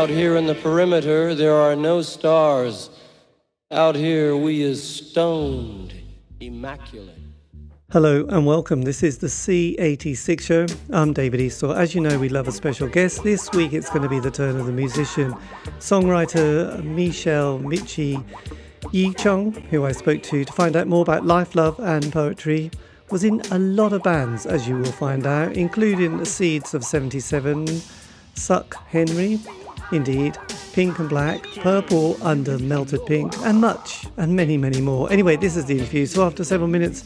Out here in the perimeter, there are no stars. Out here, we is stoned, immaculate. Hello and welcome. This is the C86 show. I'm David Eastaugh. As you know, we love a special guest. This week it's going to be the turn of the musician, songwriter Michelle Michi Yee-Chong, who I spoke to to find out more about life, love, and poetry. Was in a lot of bands, as you will find out, including the Seeds of 77, Suck Henry, indeed, Pink and Black, Purple under Melted Pink, and much, and many, many more. Anyway, this is the interview, so after several minutes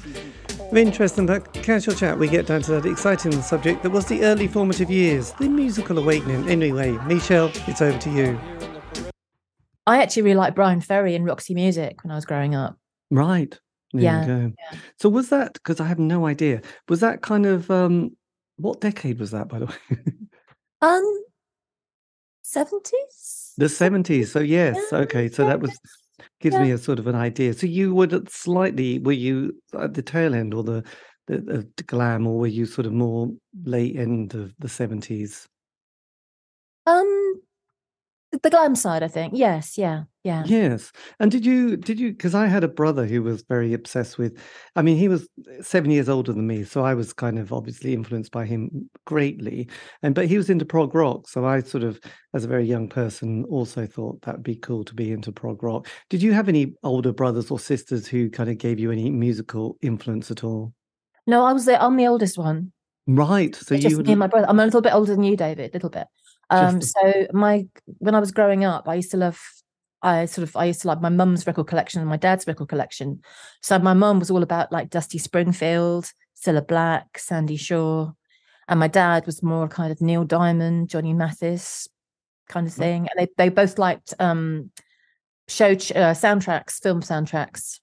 of interest and casual chat, we get down to that exciting subject that was the early formative years, the musical awakening. Anyway, Michelle, it's over to you. I actually really liked Bryan Ferry and Roxy Music when I was growing up. Right. There Yeah, yeah. So was that because I have no idea? Was that kind of um what decade was that by the way? Um, seventies. The 70s. So yes, Yeah, okay. So that was gives yeah. me a sort of an idea. So you would slightly were you at the tail end or the the, the glam or were you sort of more late end of the 70s? Um, the glam side, I think. Yes, yeah, yeah. Yes. And did you did you because I had a brother who was very obsessed with I mean he was eh, 7 years older than me so I was kind of obviously influenced by him greatly and but he was into prog rock so I sort of as a very young person also thought that would be cool to be into prog rock. Did you have any older brothers or sisters who kind of gave you any musical influence at all? No, I was the I'm the oldest one. Right. So It's you just would me and my brother. I'm a little bit older than you, David. A little bit. Um, so my when I was growing up, I used to love. I sort of I used to like my mum's record collection and my dad's record collection. So my mum was all about like Dusty Springfield, Cilla Black, Sandie Shaw, and my dad was more kind of Neil Diamond, Johnny Mathis kind of thing. And they they both liked um show uh, soundtracks, film soundtracks.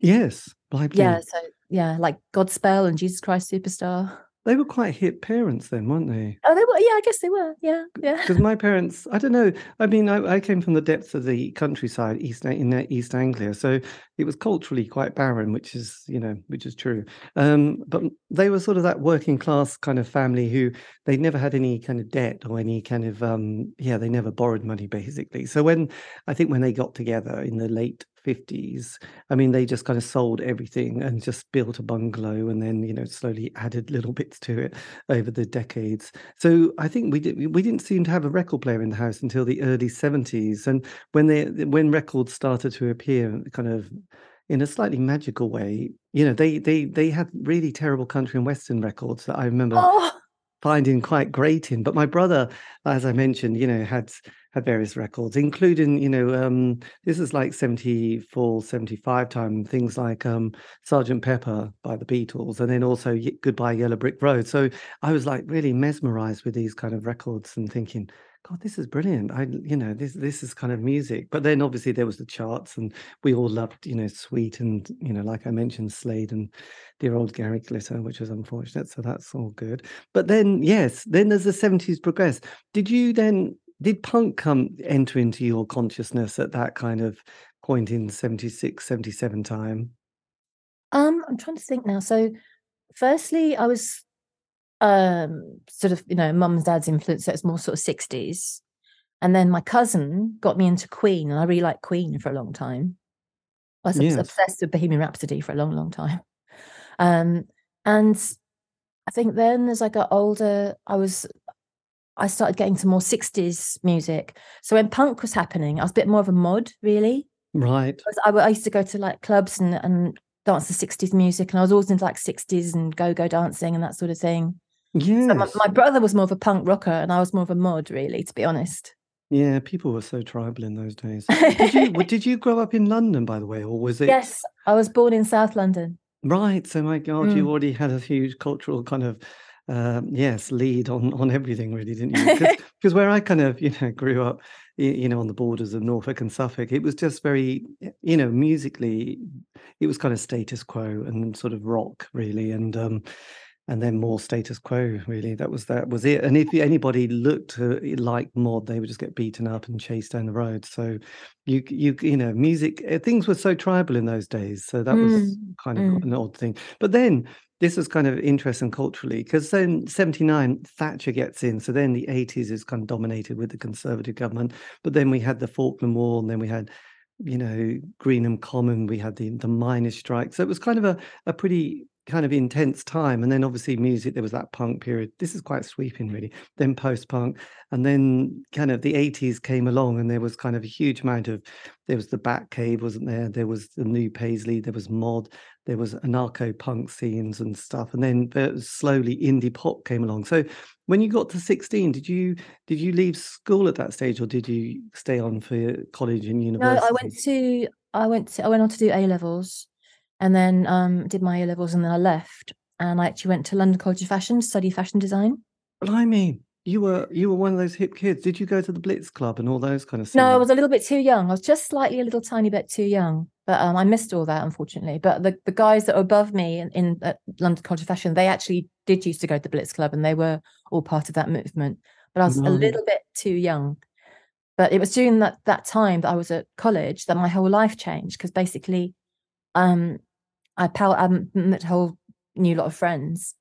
yes, Yeah, so yeah, like Godspell and Jesus Christ Superstar. They were quite hip parents then, weren't they? Oh, they were. Yeah, I guess they were. Yeah, yeah. because my parents i don't know i mean I, I came from the depths of the countryside east in east anglia so it was culturally quite barren which is you know which is true um but they were sort of that working class kind of family who they never had any kind of debt or any kind of um yeah they never borrowed money basically so when i think when they got together in the late 50s i mean they just kind of sold everything and just built a bungalow and then you know slowly added little bits to it over the decades. So I think we did, we didn't seem to have a record player in the house until the early seventies, and when they when records started to appear, kind of in a slightly magical way, you know, they they they had really terrible country and western records that I remember Oh, finding quite great in. But my brother, as I mentioned, you know, had had various records, including, you know, um, this is like 74, 75 time, things like um, Sergeant Pepper by the Beatles, and then also Goodbye Yellow Brick Road. So I was like really mesmerized with these kind of records and thinking, God, this is brilliant. I, you know, this this is kind of music. But then obviously there was the charts, and we all loved, you know, Sweet and you know, like I mentioned, Slade and dear old Gary Glitter, which was unfortunate. So that's all good. But then, yes, then as the seventies progressed, did you then did punk come enter into your consciousness at that kind of point in 76, 77 time? um, I'm trying to think now. So, firstly, I was um sort of you know mum and dad's influence. So it's more sort of sixties, and then my cousin got me into Queen, and I really liked Queen for a long time. I was Yes. obsessed with Bohemian Rhapsody for a long, long time. Um, and I think then as I got older, I was I started getting to more 60s music. So when punk was happening, I was a bit more of a mod, really. Right. I I used to go to like clubs and, and dance the 60s music, and I was always into like 60s and go go dancing and that sort of thing. Yes. So my, my brother was more of a punk rocker, and I was more of a mod, really, to be honest. yeah, people were so tribal in those days. Did you did you grow up in London, by the way, or was it yes, I was born in South London. right? So my God, you Mm. already had a huge cultural kind of um, yes lead on on everything, really, didn't you? Because where I kind of you know grew up, you know, on the borders of Norfolk and Suffolk, it was just very you know musically, it was kind of status quo and sort of rock, really, and um, and then more status quo really that was that was it and if anybody looked uh, like mod they would just get beaten up and chased down the road so you you you know music uh, things were so tribal in those days so that was Mm, kind of mm. an odd thing but then this was kind of interesting culturally because then 79 Thatcher gets in. So then the 80s is kind of dominated with the Conservative government. But then we had the Falkland War and then we had, you know, Greenham Common, we had the, the miners' strike. So it was kind of a, a pretty kind of intense time. And then obviously music, there was that punk period. This is quite sweeping, really. Then post punk. And then kind of the 80s came along and there was kind of a huge amount of, there was the Batcave, wasn't there? There was the new Paisley, there was Mod, there was anarcho punk scenes and stuff. And then slowly indie pop came along. So when you got to 16, did you did you leave school at that stage or did you stay on for college and university? No, I went to I went to, I went on to do A levels and then um, did my A levels, and then I left, and I actually went to London College of Fashion to study fashion design. Blimey, you were you were one of those hip kids. Did you go to the Blitz Club and all those kind of things? No, I was a little bit too young. I was just slightly a little tiny bit too young, but um, I missed all that unfortunately. But the, the guys that were above me in, in at London College of Fashion, they actually did used to go to the Blitz Club, and they were all part of that movement. But I was a little bit too young. But it was during that that time that I was at college that my whole life changed because basically, um, I pal I met a whole new lot of friends,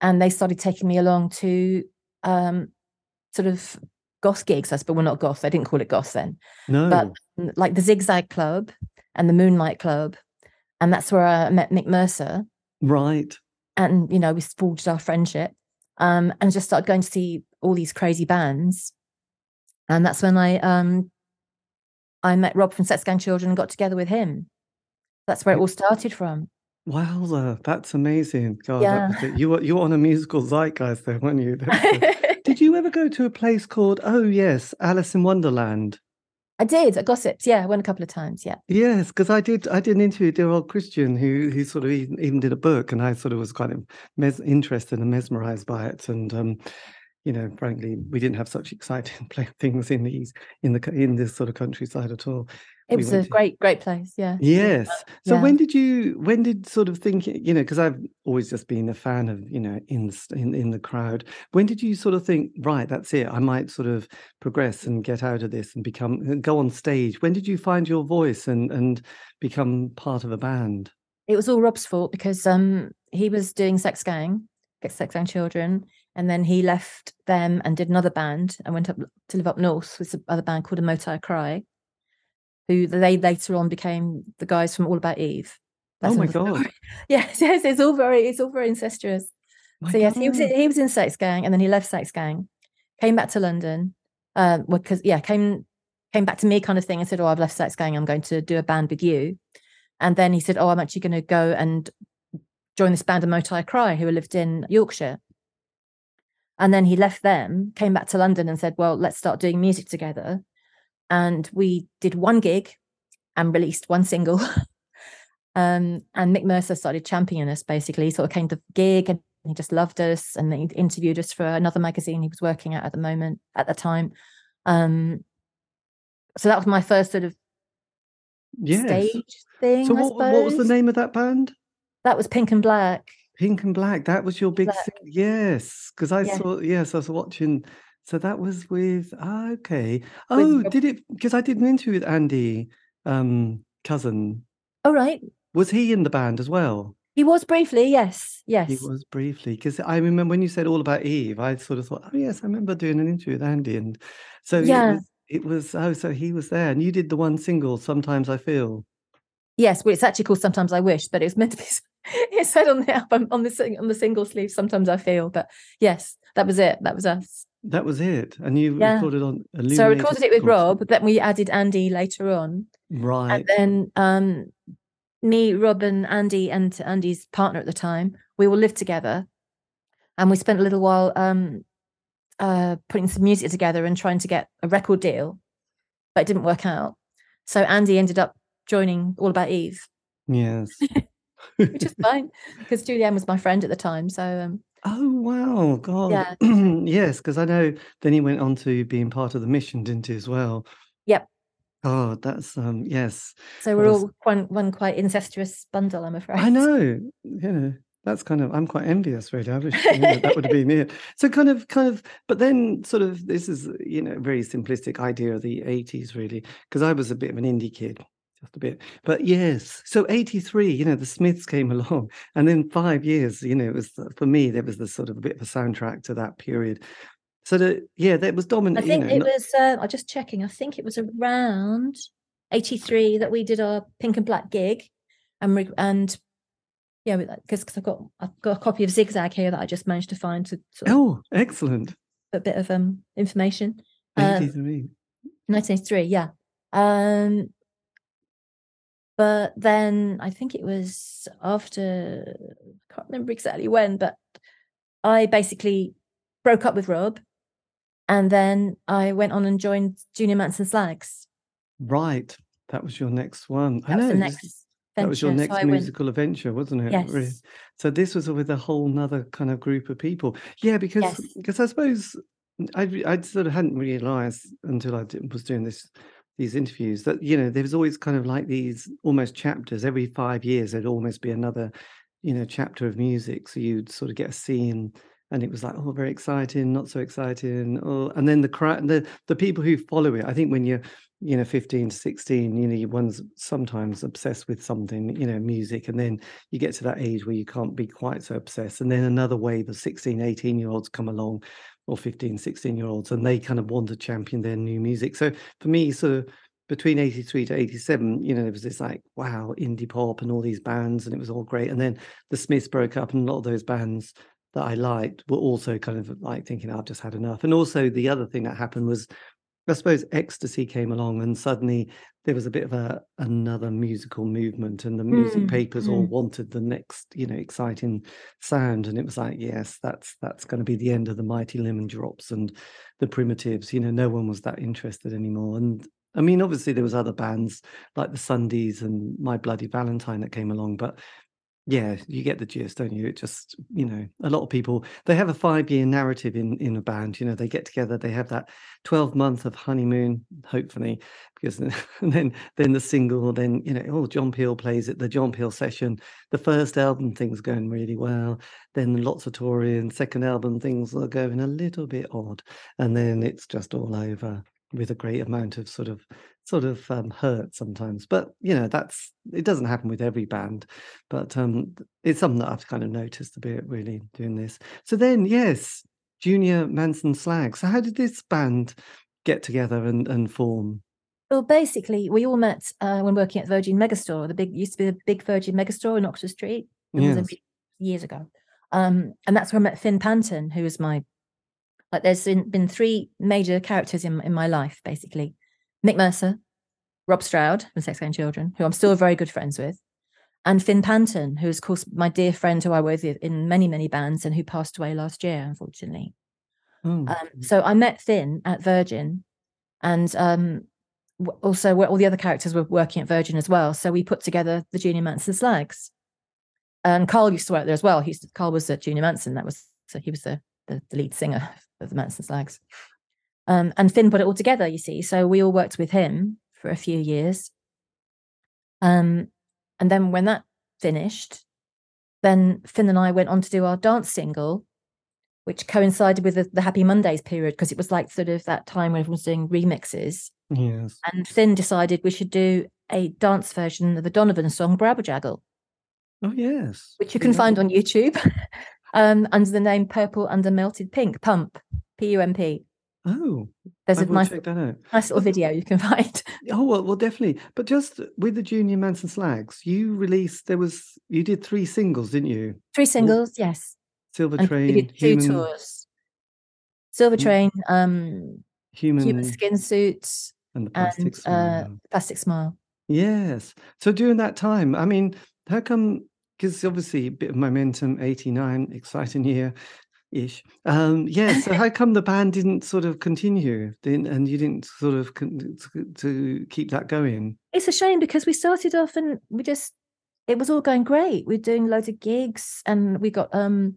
and they started taking me along to um, sort of goth gigs. I suppose we're well, not goth. I didn't call it goth then. No, but like the Zigzag Club and the Moonlight Club, and that's where I met Mick Mercer. Right. And you know we forged our friendship, um, and just started going to see all these crazy bands, and that's when I um, I met Rob from Sex Gang Children and got together with him. That's where it all started from. Wowza, that's amazing. God, yeah. that was it. You were you were on a musical zeitgeist there, weren't you? did you ever go to a place called Oh yes, Alice in Wonderland? I did at Gossips, yeah, I went a couple of times, yeah. Yes, because I did I did an interview with dear old Christian who who sort of even, even did a book and I sort of was quite mes- interested and mesmerized by it. And um, you know, frankly, we didn't have such exciting things in these in the in this sort of countryside at all. It was a to... great, great place. Yeah. Yes. So yeah. when did you, when did sort of think, you know, because I've always just been a fan of, you know, in, in in the crowd. When did you sort of think, right, that's it. I might sort of progress and get out of this and become uh, go on stage. When did you find your voice and and become part of a band? It was all Rob's fault because um he was doing Sex Gang, get Sex Gang Children, and then he left them and did another band and went up to live up north with other band called Aemotti Crii who they later on became the guys from All About Eve. That's oh my god! yes, yes, it's all very, it's all very incestuous. My so yes, he was he was in Sex Gang, and then he left Sex Gang, came back to London, um, because yeah, came came back to me kind of thing and said, "Oh, I've left Sex Gang. I'm going to do a band with you." And then he said, "Oh, I'm actually going to go and join this band of Motai Cry, who lived in Yorkshire." And then he left them, came back to London, and said, "Well, let's start doing music together." And we did one gig and released one single. um, and Mick Mercer started championing us basically. He sort of came to the gig and he just loved us and he interviewed us for another magazine he was working at at the moment at the time. Um, so that was my first sort of yes. stage thing. So what, what, was the name of that band? That was Pink and Black. Pink and Black. That was your big thing. Yes, because I yeah. saw. Yes, I was watching so that was with ah, okay. Oh, with, did it? Because I did an interview with Andy, um, cousin. Oh right. Was he in the band as well? He was briefly, yes, yes. He was briefly because I remember when you said all about Eve, I sort of thought, oh yes, I remember doing an interview with Andy, and so yeah, it was, it was oh, so he was there, and you did the one single. Sometimes I feel. Yes, well, it's actually called "Sometimes I Wish," but it was meant to be. It said on the album on the on the single sleeve. Sometimes I feel, but yes, that was it. That was us. That was it. And you yeah. recorded on So I recorded it with Rob, but then we added Andy later on. Right. And then um me, Rob and Andy and Andy's partner at the time, we all lived together. And we spent a little while um uh putting some music together and trying to get a record deal, but it didn't work out. So Andy ended up joining All About Eve. Yes. Which is fine because Julianne was my friend at the time. So um Oh wow, God. Yeah. yes, because I know then he went on to being part of the mission, didn't he, as well? Yep. Oh, that's um yes. So we're all one one quite incestuous bundle, I'm afraid. I know. You know, that's kind of I'm quite envious, really. I wish you know, that would have been it. So kind of kind of but then sort of this is, you know, very simplistic idea of the 80s, really. Because I was a bit of an indie kid just a bit. But yes, so 83, you know, the Smiths came along. And then five years, you know, it was for me, there was the sort of a bit of a soundtrack to that period. So that yeah, that was dominant. I think you know, it not- was. Uh, I'm just checking. I think it was around '83 that we did our Pink and Black gig, and we, and yeah, because I've got I've got a copy of Zigzag here that I just managed to find to sort of Oh, excellent. a bit of um information. Um, 83. 1983, yeah. Um, but then I think it was after I can't remember exactly when, but I basically broke up with Rob, and then I went on and joined Junior Manson Slags. Right. That was your next one. I That was know. next. that was your next so I went- musical adventure, wasn't it? Really? Yes. So this was with a whole nother kind of group of people. Yeah, because Yes. because I suppose I I sort of hadn't realised until I was doing this these interviews that you know there was always kind of like these almost chapters every five years. There'd almost be another you know chapter of music, so you'd sort of get a scene. And it was like, oh, very exciting, not so exciting. Oh, and then the crowd, the the people who follow it. I think when you're you know 15 to 16 you know one's sometimes obsessed with something you know music and then you get to that age where you can't be quite so obsessed and then another wave of 16 18 year olds come along or 15 16 year olds and they kind of want to champion their new music. So for me sort of between 83 to 87 you know there was this like wow indie pop and all these bands and it was all great. And then the smiths broke up and a lot of those bands that i liked were also kind of like thinking i've just had enough. And also the other thing that happened was I suppose ecstasy came along, and suddenly there was a bit of a another musical movement, and the music Mm, papers all mm. wanted the next, you know, exciting sound, and it was like, yes, that's that's going to be the end of the mighty lemon drops and the primitives. You know, no one was that interested anymore, and I mean, obviously there was other bands like the Sundays and My Bloody Valentine that came along, but yeah, you get the gist, don't you? It just, you know, a lot of people they have a five year narrative in in a band. You know, they get together, they have that twelve month of honeymoon, hopefully, because then then then the single, then you know, oh, John Peel plays it, the John Peel session, the first album things going really well, then lots of touring, second album things are going a little bit odd, and then it's just all over with a great amount of sort of sort of um, hurt sometimes. But you know, that's it doesn't happen with every band but um it's something that I've kind of noticed a bit really doing this. So then yes, Junior Manson Slag. So how did this band get together and, and form? Well, basically, we all met uh, when working at Virgin Megastore. The big used to be the big Virgin Megastore in Oxford Street. It was a Yes. years ago, um, and that's where I met Finn Panton, who was my like. There's been, three major characters in in my life, basically: Mick Mercer, Rob Stroud from Sex Gang Children, who I'm still very good friends with, and Finn Panton, who is, of course, my dear friend who I worked with in many many bands and who passed away last year, unfortunately. Oh, Um, so I met Finn at Virgin, and um, also all the other characters were working at Virgin as well. So we put together the Junior Manson Slags. And Carl used to work there as well. He to, Carl was at Junior Manson. That was so he was the, the the lead singer of the Manson Slags. Um, and Finn put it all together. You see, so we all worked with him for a few years. Um, and then when that finished, then Finn and I went on to do our dance single, which coincided with the, the Happy Mondays period because it was like sort of that time when everyone was doing remixes. yes. And Finn decided we should do a dance version of the Donovan song Brabble Barabajagal, Oh yes. which you can find on YouTube um, under the name Purple Under Melted Pink, Pump, P U M P. Oh, There's I a nice, check that out. nice little video you can find. Oh well, well, definitely. But just with the Junior Manson Slags, you released there was you did three singles, didn't you? Three singles, yes. Silver And Train, two Human, tours. Silver. Train, um, Human, Human Skin Suits, and the Plastic and uh, Plastic Smile. Yes. So during that time, I mean, how come? Because obviously, a bit of momentum, 89, exciting year ish. Um, yeah. So how come the band didn't sort of continue didn't, and you didn't sort of con- to, to keep that going? it's a shame because we started off and we just it was all going great. We are doing loads of gigs and we got um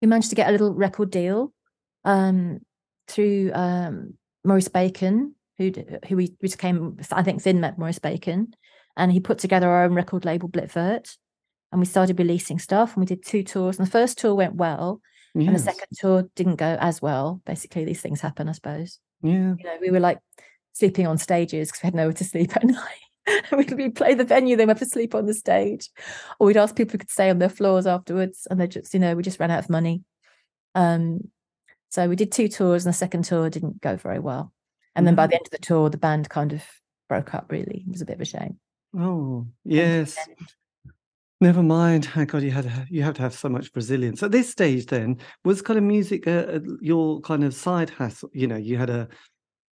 we managed to get a little record deal um through um Maurice Bacon, who who we which came I think Finn met Maurice Bacon and he put together our own record label Blitvert and we started releasing stuff and we did two tours and the first tour went well and the second tour didn't go as well. Basically these things happen, I suppose Yeah. you know, we were like sleeping on stages because we had nowhere to sleep at night. we'd, we'd play the venue, they went to sleep on the stage, or we'd ask people who could stay on their floors afterwards, and they just, you know, we just ran out of money. Um, so we did two tours, and the second tour didn't go very well. And then by the end of the tour, the band kind of broke up. Really, it was a bit of a shame. Oh, yes. Never mind. Oh, God, you had you have to have so much resilience. At this stage, then, was kind of music uh, uh, your kind of side hustle? You know, you had a,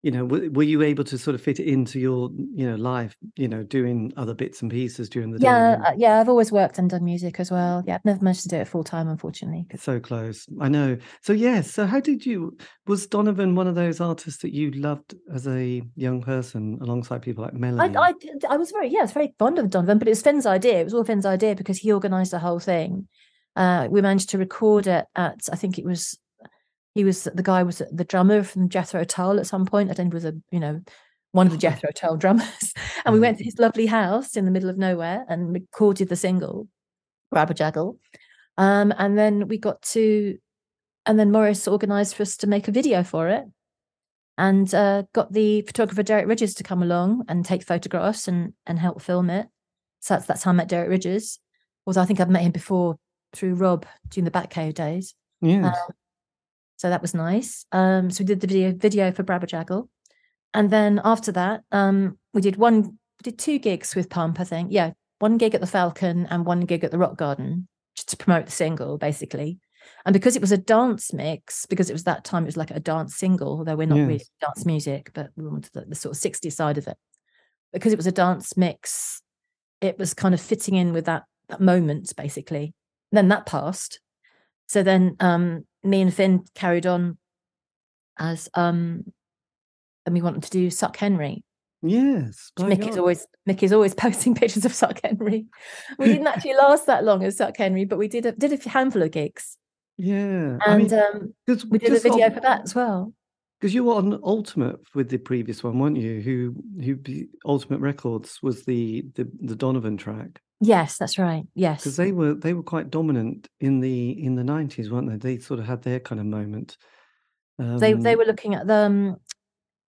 you know, were, were you able to sort of fit it into your, you know, life? You know, doing other bits and pieces during the day. Yeah, uh, yeah. I've always worked and done music as well. Yeah, I've never managed to do it full time, unfortunately. So close. I know. So yes. So how did you? Was Donovan one of those artists that you loved as a young person, alongside people like I, Melanie? I, did- I was very, yeah, I was very fond of Donovan, but it was Finn's idea. It was all Finn's idea because he organised the whole thing. Uh, we managed to record it at, I think it was, he was the guy was the drummer from Jethro Tull at some point. I think he was a, you know, one of the Jethro Tull drummers. and we went to his lovely house in the middle of nowhere and recorded the single, Barabajagal. Um, and then we got to, and then Maurice organised for us to make a video for it and uh, got the photographer Derek Ridgers to come along and take photographs and and help film it. So that's that's how I met Derek Ridgers. Although I think I've met him before through Rob during the Batcave days. yes. So that was nice. Um, so we did the video video for Barabajagal, and then after that, um, we did one, we did two gigs with Pump. I think, yeah, one gig at the Falcon and one gig at the Rock Garden, just to promote the single, basically. And because it was a dance mix, because it was that time, it was like a dance single, although we're not really dance music, but we wanted the, the sort of 60s side of it. Because it was a dance mix, it was kind of fitting in with that that moment, basically. then that passed. So then um me and Finn carried on as um and we wanted to do Suck Henry. yes. Mickey's God. always Mickey's always posting pictures of Suck Henry. We didn't actually last that long as Suck Henry, but we did a, did a handful of gigs, Yeah. I and mean, um, we did a video on- for that as well. Because you were on Ultimate with the previous one, weren't you? Who who Ultimate Records was the the, the Donovan track Yes, that's right. Yes, because they were they were quite dominant in the in the nineties, weren't they? They sort of had their kind of moment. they they Um, were looking at them.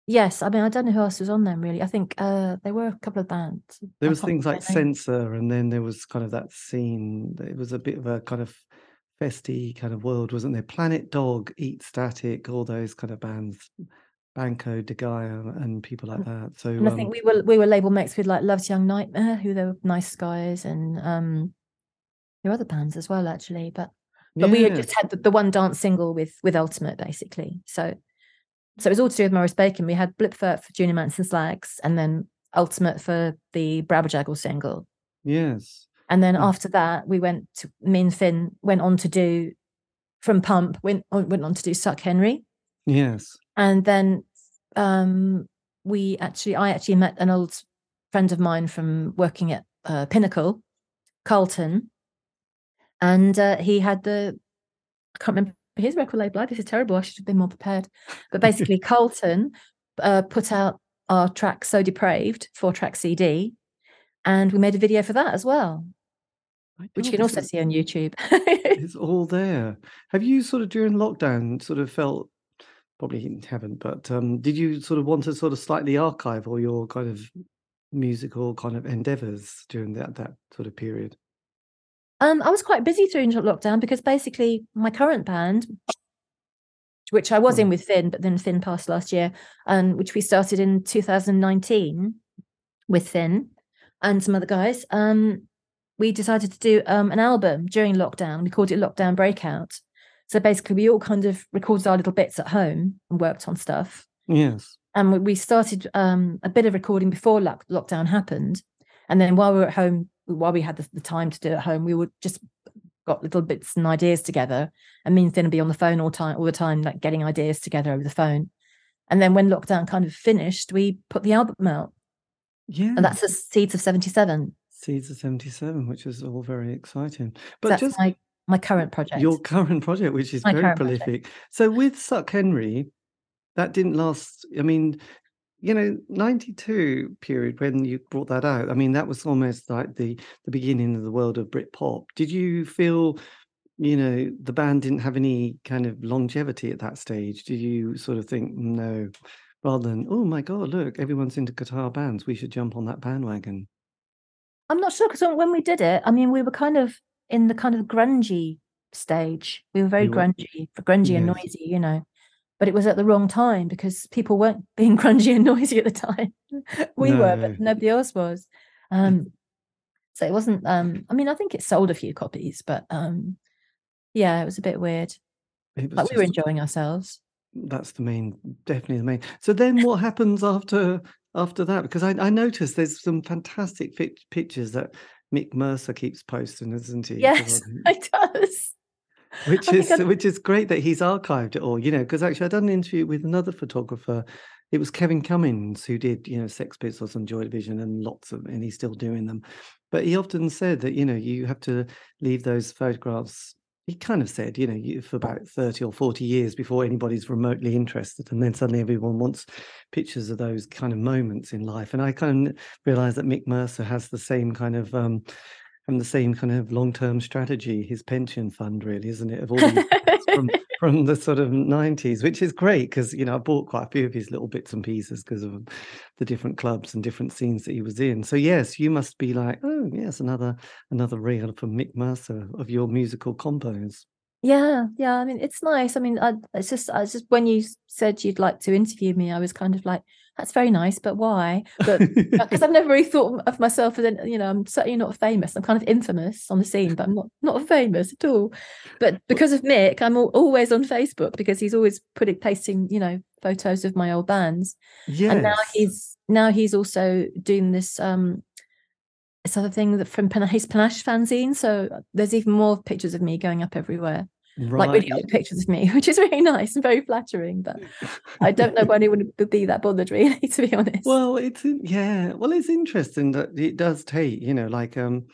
Yes, I mean I don't know who else was on them really. I think uh there were a couple of bands. There was things like. Senser, and then there was kind of that scene. It was a bit of a kind of festy kind of world, wasn't there? Planet Dog, Eat Static, all those kind of bands, Banco de Gaia, and people like that. So And I um, think we were we were label mates with like Love's Young Nightmare, who they were nice guys, and um there were other bands as well actually. But but we had just had the, the one dance single with with Ultimate basically. So so it was all to do with Maurice Bacon. We had Blipfert for Junior Manson Slags, and then Ultimate for the Barabajagal single. yes. And then Hmm. after that, we went to me and Finn went on to do from Pump went on, went on to do Suck Henry, Yes. And then um we actually I actually met an old friend of mine from working at uh, Pinnacle, Carlton, and uh, he had the I can't remember his record label. This is terrible. I should have been more prepared. But basically, Carlton uh, put out our track "So Depraved" four track CD, and we made a video for that as well, which you can also see on YouTube. It's all there. Have you sort of during lockdown sort of felt probably haven't, but um, did you sort of want to sort of slightly archive all your kind of musical kind of endeavors during that that sort of period? Um, I was quite busy during lockdown because basically my current band, which I was in with Finn, but then Finn passed last year, and which we started in 2019 with Finn and some other guys. Um, we decided to do um, an album during lockdown. We called it Lockdown Breakout. So basically, we all kind of recorded our little bits at home and worked on stuff. Yes. And we- started um, a bit of recording before lock- lockdown happened. And then while we were at home, while we had the, the time to do it at home, we would just got little bits and ideas together. And me and Finn would be on the phone all time, all the time, like getting ideas together over the phone. And then when lockdown kind of finished, we put the album out, Yeah. and that's the Seeds of '77. Seeds of 77, which is all very exciting. So But that's just my my current project. your current project, which is My very current project. prolific. So with Suck Henry, that didn't last. I mean, you know, 92 period when you brought that out. I mean, that was almost like the the beginning of the world of Britpop. Did you feel, you know, the band didn't have any kind of longevity at that stage? Did you sort of think, no, rather than oh my god, look, everyone's into guitar bands. We should jump on that bandwagon. I'm not sure because when we did it, I mean, we were kind of in the kind of grungy stage. We were very You were- grungy, grungy and noisy, you know. But it was at the wrong time because people weren't being grungy and noisy at the time. we were, but nobody else was. Um, so it wasn't. Um, I mean, I think it sold a few copies, but um, yeah, it was a bit weird. It But we were enjoying ourselves. that's the main definitely the main so then what happens after after that because i, I noticed there's some fantastic fit, pictures that mick mercer keeps posting isn't he? Yes, it does. which is uh, which is great that he's archived it all you know because actually i done an interview with another photographer. It was kevin cummins who did you know sex pistols and joy division and lots of and he's still doing them. But he often said that you know you have to leave those photographs he kind of said you know you, for about 30 or 40 years before anybody's remotely interested and then suddenly everyone wants pictures of those kind of moments in life and i kind of realized that mick mercer has the same kind of um and the same kind of long-term strategy his pension fund really isn't it of all these from from the sort of 90s which is great because you know i bought quite a few of his little bits and pieces because of the different clubs and different scenes that he was in so yes you must be like oh yes another another reel from mick mercer of your musical combos Yeah, yeah. I mean, it's nice. I mean, I, it's just, I just when you said you'd like to interview me, I was kind of like, that's very nice, but why? But because I've never really thought of myself as, an, you know, I'm certainly not famous. I'm kind of infamous on the scene, but I'm not not famous at all. But because of Mick, I'm al- always on Facebook because he's always putting pasting, you know, photos of my old bands. yes And now he's now he's also doing this um this other thing that from his Panache fanzine. So there's even more pictures of me going up everywhere like really old pictures of me, which is really nice and very flattering. But I don't know why anyone would be that bothered, really, to be honest. Well, it's yeah. Well, it's interesting that it does take, you know, like um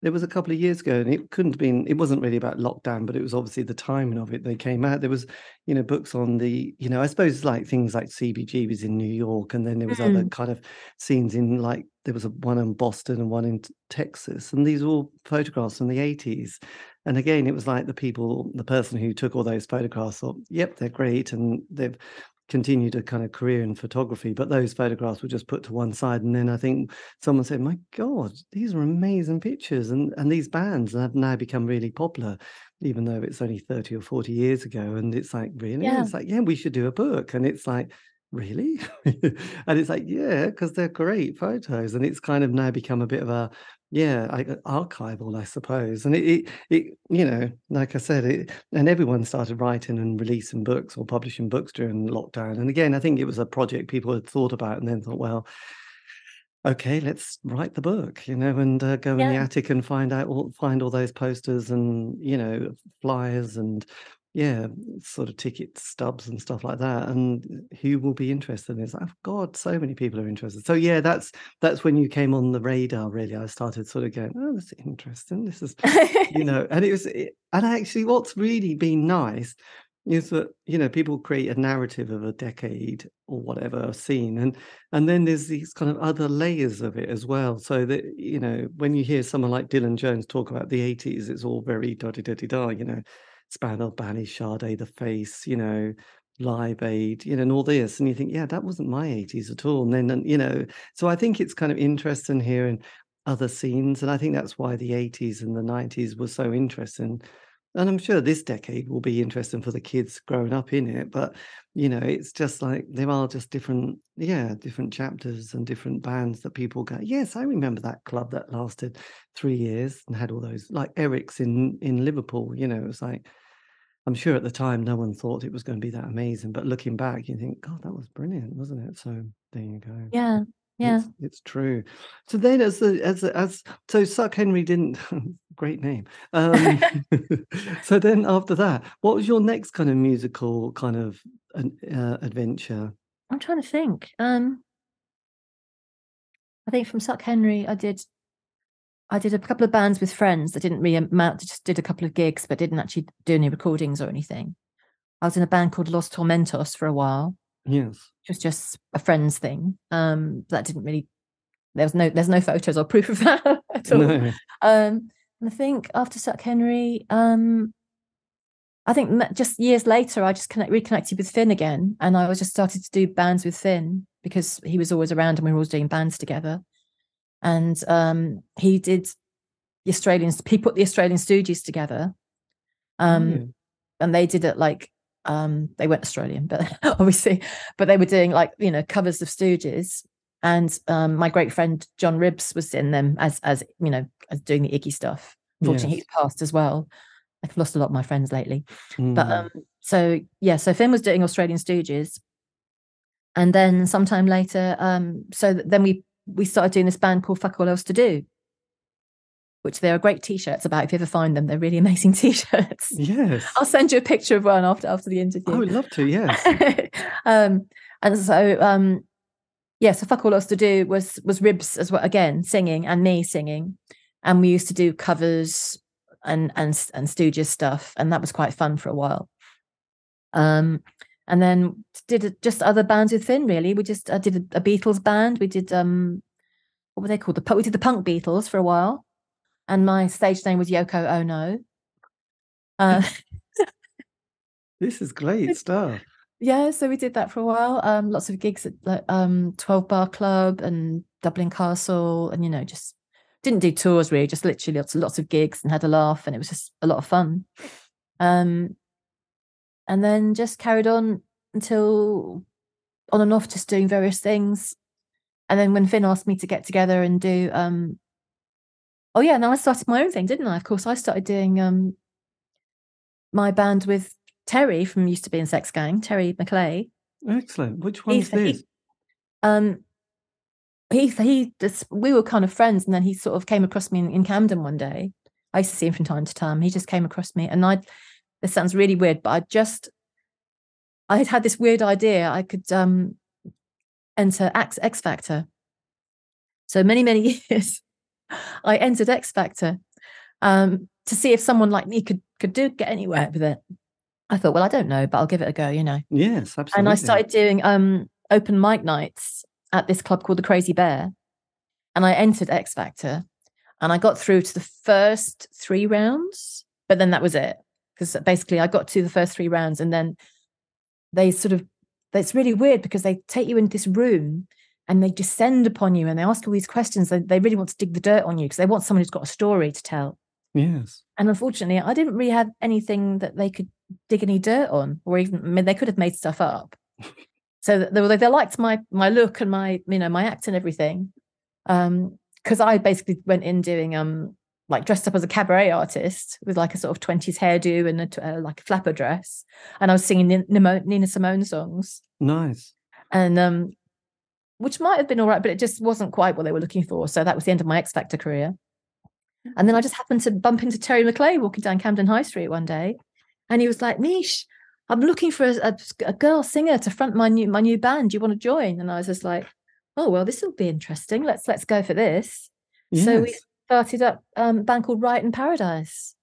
there was a couple of years ago and it couldn't have been it wasn't really about lockdown, but it was obviously the timing of it. They came out. There was, you know, books on the, you know, I suppose like things like CBGB's in New York and then there was other kind of scenes in like there was a one in Boston and one in Texas. And these were all photographs from the 80s. And again, it was like the people, the person who took all those photographs thought, yep, they're great. And they've continued a kind of career in photography, but those photographs were just put to one side. And then I think someone said, "My God, these are amazing pictures," and and these bands have now become really popular, even though it's only thirty or forty years ago. And it's like, really, Yeah. it's like, yeah, we should do a book, and it's like. Really? and it's like, yeah, because they're great photos. And it's kind of now become a bit of a, yeah, I, archival, I suppose. And it, it, it, you know, like I said, it, and everyone started writing and releasing books or publishing books during lockdown. And again, I think it was a project people had thought about and then thought, well, okay, let's write the book, you know, and uh, go in the attic and find out all find all those posters and you know flyers and yeah, sort of ticket stubs and stuff like that. And uh, who will be interested? It's like, oh God, so many people are interested. So yeah, that's that's when you came on the radar. Really, I started sort of going, oh, that's interesting. This is you know, and it was, it, and actually, what's really been nice is that you know people create a narrative of a decade or whatever scene, and and then there's these kind of other layers of it as well. So that you know, when you hear someone like Dylan Jones talk about the '80s, it's all very da da da da. You know, Spandau Ballet, Sade, The Face, you know. Live Aid, you know, and all this, and you think, yeah, that wasn't my 80s at all. And then, and, you know, so I think it's kind of interesting hearing other scenes. And I think that's why the 80s and the 90s were so interesting. And I'm sure this decade will be interesting for the kids growing up in it. But, you know, it's just like there are just different, yeah, different chapters and different bands that people go, yes, I remember that club that lasted three years and had all those, like Eric's in, in Liverpool, you know, it was like, I'm sure at the time no one thought it was going to be that amazing. But looking back, you think, God, that was brilliant, wasn't it? So there you go. yeah, yeah. It's, it's true. So then, as the as the- as so, Suck Henry didn't. great name. Um, so then, after that, what was your next kind of musical kind of uh, adventure? I'm trying to think. Um, I think from Suck Henry, I did, I did a couple of bands with friends that didn't really amount. Just did a couple of gigs, but didn't actually do any recordings or anything. I was in a band called Los Tormentos for a while, Yes. which was just a friends thing. Um, that didn't really. There was no, there's no photos or proof of that at all. No. Um, and I think after Suck Henry, um, I think just years later, I just connect, reconnected with Finn again, and I was just started to do bands with Finn because he was always around and we were always doing bands together. And um, he did the Australians. He put the Australian Stooges together, um, Yeah. and they did it like um, they weren't Australian, but obviously, but they were doing like you know covers of Stooges. And um, my great friend John Ribs was in them as as you know as doing the Iggy stuff. Unfortunately, Yes. he's passed as well. I've lost a lot of my friends lately. But Mm. um, so yeah, so Finn was doing Australian Stooges, and then sometime later, um, so then we we started doing this band called Fuck All Else to Do, which there are great t-shirts about. If you ever find them, they're really amazing t-shirts. yes. I'll send you a picture of one after after the interview. I would love to. Yes. um, and so um, yeah, so fuck all else to do was was ribs as well again singing and me singing, and we used to do covers and and and Stooges stuff, and that was quite fun for a while. Um, and then did just other bands with Finn. Really, we just uh, did a, a Beatles band. We did um, what were they called? The we did the Punk Beatles for a while, and my stage name was Yoko Ono. Uh, This is great stuff. yeah so we did that for a while um lots of gigs at like um 12 bar club and dublin castle and you know just didn't do tours really just literally lots, lots of gigs and had a laugh and it was just a lot of fun um and then just carried on until on and off just doing various things and then when finn asked me to get together and do um oh yeah and then i started my own thing didn't i? Of course i started doing um my band with terry from used to be in sex gang terry macleay Excellent. Which one is this? um he he just we were kind of friends and then he sort of came across me in, in camden one day. I used to see him from time to time. He just came across me and i this sounds really weird but i just i had had this weird idea. I could um enter x, x factor. So many many years i entered x factor um to see if someone like me could could do get anywhere with it i thought well i don't know but i'll give it a go you know Yes, absolutely. and I started doing um open mic nights at this club called the Crazy Bear, and I entered X Factor, and I got through to the first three rounds, but then that was it because basically I got to the first three rounds, and then they sort of it's really weird because they take you into this room and they descend upon you and they ask all these questions. They, they really want to dig the dirt on you because they want someone who's got a story to tell. Yes. And unfortunately, I didn't really have anything that they could dig any dirt on, or even I mean, they could have made stuff up. so they, were- they liked my my look and my you know my act and everything, because I basically went in doing um like dressed up as a cabaret artist with like a sort of twenties hairdo and a, uh, like a flapper dress, and I was singing Nina Simone songs, Nice. and um, which might have been all right, but it just wasn't quite what they were looking for. So that was the end of my X Factor career. And then I just happened to bump into Terry Macleay walking down Camden High Street one day, and he was like, "Mish, I'm looking for a, a, a girl singer to front my new my new band. Do you want to join?" And I was just like, "Oh well, this will be interesting. Let's let's go for this." Yes. So we started up um, a band called Right in Paradise.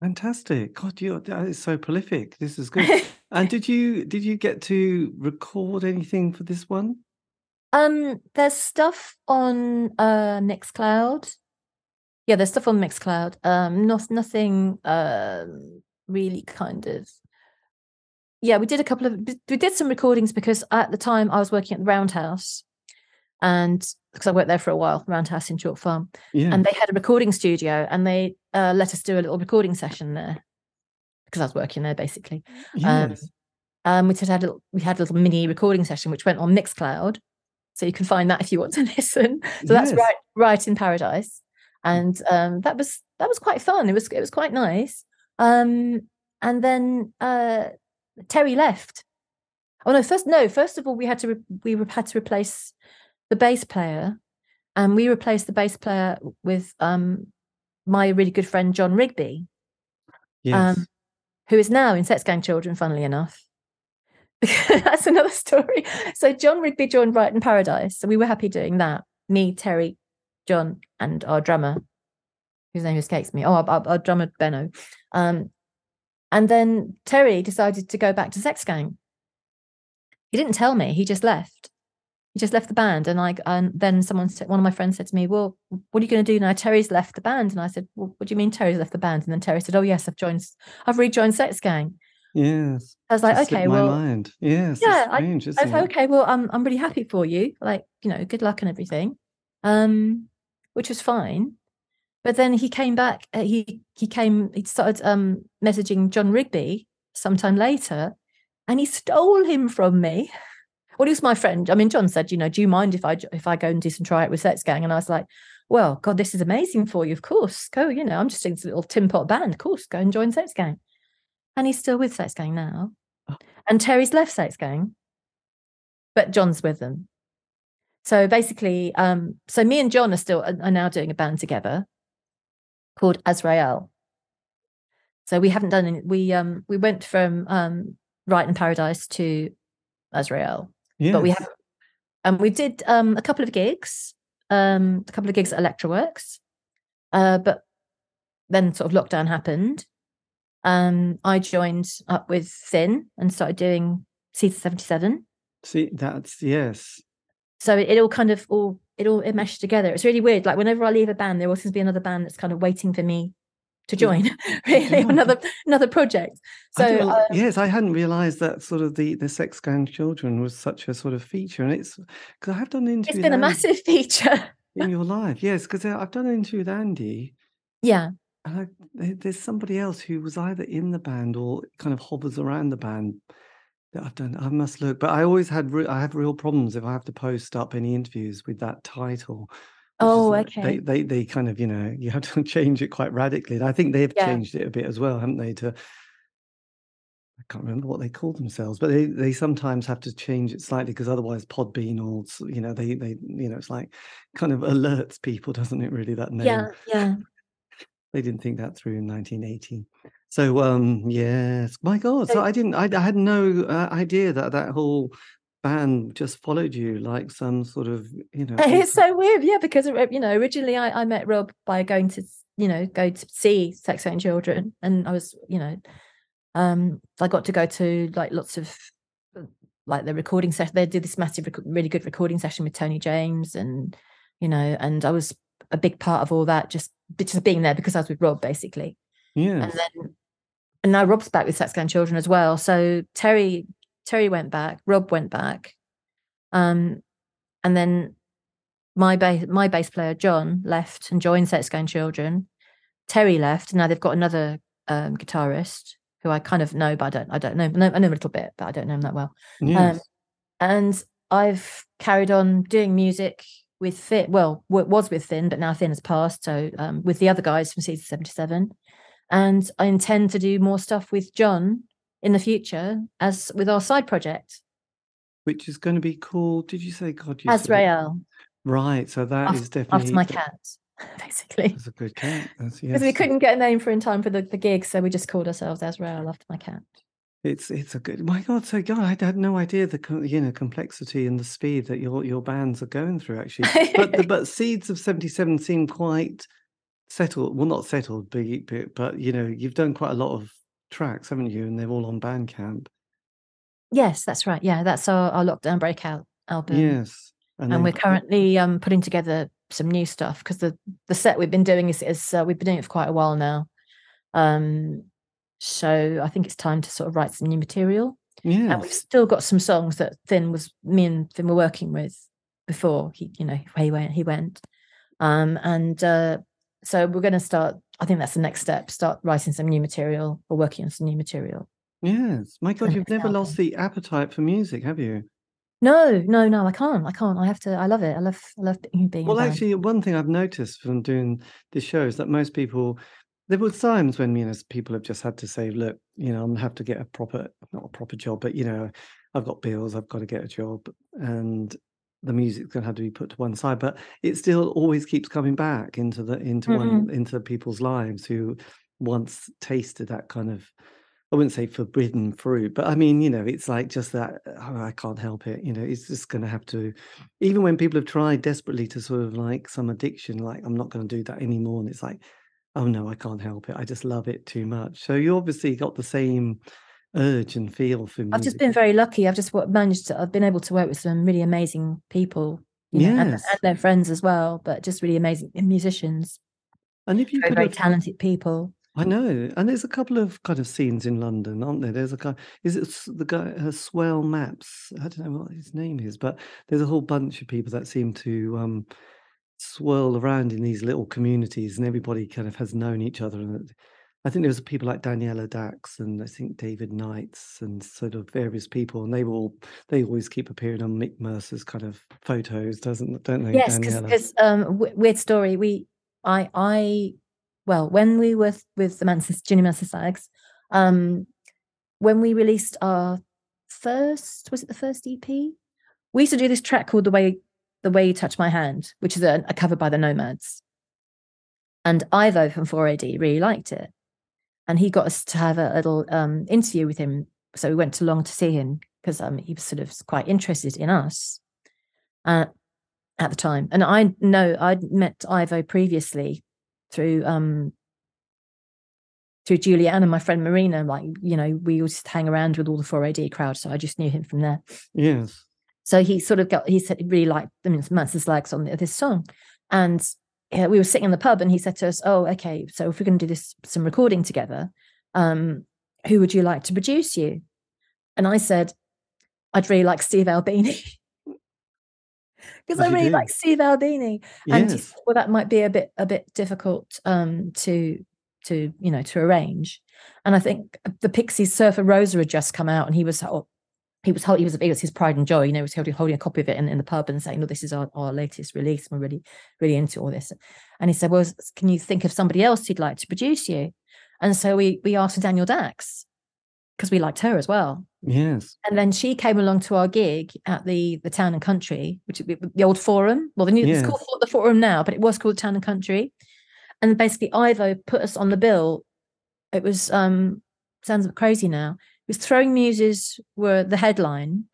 Fantastic. God, you're that is so prolific. This is good. and did you did you get to record anything for this one? Um, there's stuff on uh Mixcloud. Yeah, there's stuff on Mixcloud. Um, not nothing um really kind of. Yeah, we did a couple of we did some recordings because at the time I was working at the Roundhouse, and because I worked there for a while, Roundhouse in Chalk Farm, Yeah. and they had a recording studio, and they uh, let us do a little recording session there because I was working there basically. yes. Um, we just had a little, we had a little mini recording session which went on Mixcloud, so you can find that if you want to listen. So that's right, right in paradise, and um, that was that was quite fun. It was it was quite nice. Um, and then uh, Terry left. Oh no! First, no. First of all, we had to re- we had to replace the bass player, and we replaced the bass player with um, my really good friend John Rigby yes. um, who is now in Sex Gang Children, funnily enough. That's another story. So John Rigby joined Right in Paradise. So we were happy doing that. Me, Terry, John, and our drummer, whose name escapes me. Oh, our, our, our drummer, Benno. Um, and then Terry decided to go back to Sex Gang. He didn't tell me, he just left. he just left the band. And I and then someone said, one of my friends said to me, "Well, what are you going to do now? Terry's left the band." And I said, "Well, what do you mean Terry's left the band?" And then Terry said, "Oh yes, I've joined. I've rejoined Sex Gang." Yes. I was like, Just okay, my well, mind. Yes. yeah, I- strange, I isn't thought, it? okay, well, I'm I'm really happy for you. Like, you know, good luck and everything. Um, which was fine. But then he came back. Uh, he he came. He started um messaging John Rigby sometime later, and he stole him from me. Well, he was my friend. I mean, John said, you know, do you mind if I if I go and do some try it with Sex Gang? And I was like, well, God, this is amazing for you. Of course, go. You know, I'm just in this little tin pot band. Of course, go and join Sex Gang. And he's still with Sex Gang now. Oh. And Terry's left Sex Gang, but John's with them. So basically, um, so me and John are still are now doing a band together called Azrael. So we haven't done any, we um we went from um Right in Paradise to Azrael, but we have and we did um a couple of gigs, um a couple of gigs at Electrowerkz, uh, but then sort of lockdown happened. Um, I joined up with Finn and started doing Seeds of Seventy Seven. See, that's yes. so it, it all kind of all it all it meshed together it's really weird like whenever i leave a band there always seems to be another band that's kind of waiting for me to join really Yeah. another another project so didn't- uh, yes, I hadn't realised that sort of the the sex gang children was such a sort of feature, and it's because I have done an interview. it's been a massive feature in your life. Yes, because I've done an interview with Andy, yeah and I, there's somebody else who was either in the band or kind of hovers around the band that I've done. I must look, but I always had re- I have real problems if I have to post up any interviews with that title. Oh, like- okay. They, they they kind of you know you have to change it quite radically. And I think they've Yeah. changed it a bit as well, haven't they? To I can't remember what they call themselves, but they, they sometimes have to change it slightly because otherwise Podbean or you know they they you know it's like kind of alerts people, doesn't it? Really, that name yeah yeah they didn't think that through in 1980. So um yes, my God. So I didn't I, I had no uh, idea that that whole band just followed you like some sort of you know. it's so weird yeah because you know originally i, I met rob by going to you know go to see Sex Gang Children and i was you know um i got to go to like lots of uh, like the recording session they did this massive rec- really good recording session with tony james and you know and i was a big part of all that just just being there because i was with rob basically Yeah. and then and now Rob's back with Sex Gang Children as well. So Terry Terry went back, Rob went back, um, and then my bass my bass player John left and joined Sex Gang Children. Terry left, and now they've got another um, guitarist who I kind of know, but I don't I don't know. know- I know a little bit, but I don't know him that well. yes. Um, and I've carried on doing music with Finn. Well, it was with Finn, but now Finn has passed. So um, with the other guys from Seeds of seventy seven, and I intend to do more stuff with John in the future as with our side project Which is going to be called? Did you say God? You said Azrael Right. So that is after, definitely after my cat, basically. That's a good cat. Because we couldn't get a name for in time for the, the gig, so we just called ourselves Azrael after my cat. It's it's a good. My God, so God, I had no idea the you know complexity and the speed that your your bands are going through. Actually, but the, but Seeds of seventy seven seem quite settled. Well, not settled, but, but but you know you've done quite a lot of tracks, haven't you? And they're all on Bandcamp. yes, that's right. Yeah, that's our, our lockdown breakout album. yes, and then we're currently um, putting together some new stuff because the the set we've been doing is, is uh, we've been doing it for quite a while now. Um, so I think it's time to sort of write some new material. Yeah. And we've still got some songs that Finn was me and Finn were working with before he, you know, where he went he went. Um, and uh, so we're going to start. I think that's the next step. Start writing some new material or working on some new material. yes. My God, you've never lost the appetite for music, have you? No, no, no. I can't. I can't. I have to. I love it. I love. I love being. being Well, actually, one thing I've noticed from doing this show is that most people, there were times when you know people have just had to say, "Look, you know, I'm gonna have to get a proper, not a proper job, but you know, I've got bills, I've got to get a job, and the music's gonna have to be put to one side." But it still always keeps coming back into the into one mm-hmm. into people's lives who once tasted that kind of. I wouldn't say forbidden fruit, but I mean, you know, it's like just that. Oh, I can't help it. You know, it's just going to have to even when people have tried desperately to sort of like some addiction, like I'm not going to do that anymore, and it's like, oh no, I can't help it. I just love it too much. So you obviously got the same urge and feel for music. I've just been very lucky. I've just managed to. I've been able to work with some really amazing people, you know, and, Yes. and their friends as well. But just really amazing musicians, and if you very, could very have talented people. I know, and there's a couple of kind of scenes in London, aren't there? There's a guy. Is it the guy uh, Swell Maps? I don't know what his name is, but there's a whole bunch of people that seem to um, swirl around in these little communities, and everybody kind of has known each other. And I think there was people like Danielle Dax and I think David Knights and sort of various people, and they were all they always keep appearing on Mick Mercer's kind of photos, doesn't don't they? Yes, because um, weird story. We, I, I, well, when we were with the Manson, Junior Manson Slags, um, when we released our first, was it the first EP? We used to do this track called "The Way The Way You Touch My Hand," which is a, a cover by the Nomads. And Ivo from 4AD really liked it, and he got us to have a little um, interview with him. So we went along to see him because um, he was sort of quite interested in us. Uh, at the time. And I know I'd met Ivo previously through um through Julianne and my friend Marina. Like, you know, we used to hang around with all the 4AD crowd. So I just knew him from there. yes, So he sort of got he said he really liked Junior Manson Slags on this song. And yeah, we were sitting in the pub and he said to us, Oh, okay, so if we're gonna do this some recording together, um, who would you like to produce you? And I said, I'd really like Steve Albini. Because I really do. like Steve Albini. And he yes, said, well, that might be a bit a bit difficult um, to to you know to arrange. And I think the Pixies Surfer Rosa had just come out, and he was oh, he was he was it was his pride and joy. You know, he was holding, holding a copy of it in, in the pub and saying, "No, this is our, our latest release. We're really really into all this." And he said, "Well, can you think of somebody else who'd like to produce you?" And so we we asked Danielle Dax because we liked her as well. yes, And then she came along to our gig at the the Town and Country, which is the old Forum. Well, the new it's called the Forum now, but it was called Town and Country. And basically, Ivo put us on the bill. It was um sounds crazy now. It was Throwing Muses were the headline,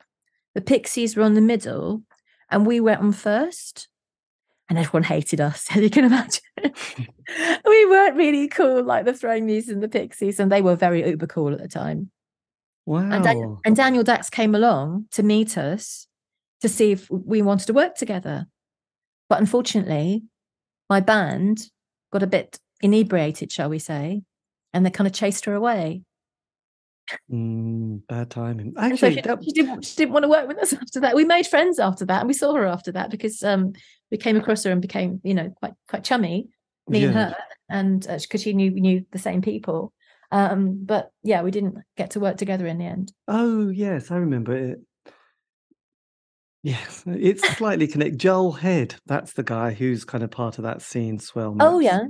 the Pixies were on the middle, and we went on first. And everyone hated us, as you can imagine. we weren't really cool like the Throwing Muses and the Pixies, and they were very uber cool at the time. wow, And, Dan- and Danielle Dax came along to meet us to see if we wanted to work together. But unfortunately, my band got a bit inebriated, shall we say, and they kind of chased her away. Mm, bad timing. And so Actually, she, that, she didn't, she didn't want to work with us after that. We made friends after that, and we saw her after that because um, we came across her and became, you know, quite quite chummy, me and her, and because she knew we knew the same people. Um, but yeah, we didn't get to work together in the end. Oh yes, I remember it. Yes, it's slightly connected. Jowe Head, that's the guy who's kind of part of that scene. Swell. Oh yeah,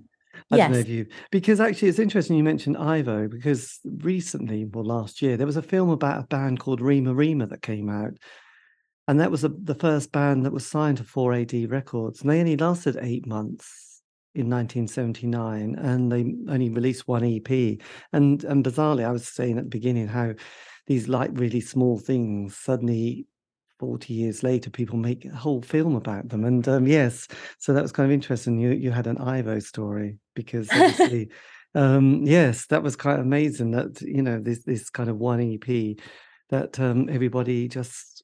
I don't know if you because actually it's interesting you mentioned Ivo because recently, well, last year there was a film about a band called Rema-Rema that came out, and that was the the first band that was signed to 4AD Records, and they only lasted eight months in 1979, and they only released one EP. And and bizarrely, I was saying at the beginning how these like really small things suddenly 40 years later people make a whole film about them and um, yes so that was kind of interesting you you had an ivo story because obviously um yes that was quite amazing that you know this this kind of one ep that um everybody just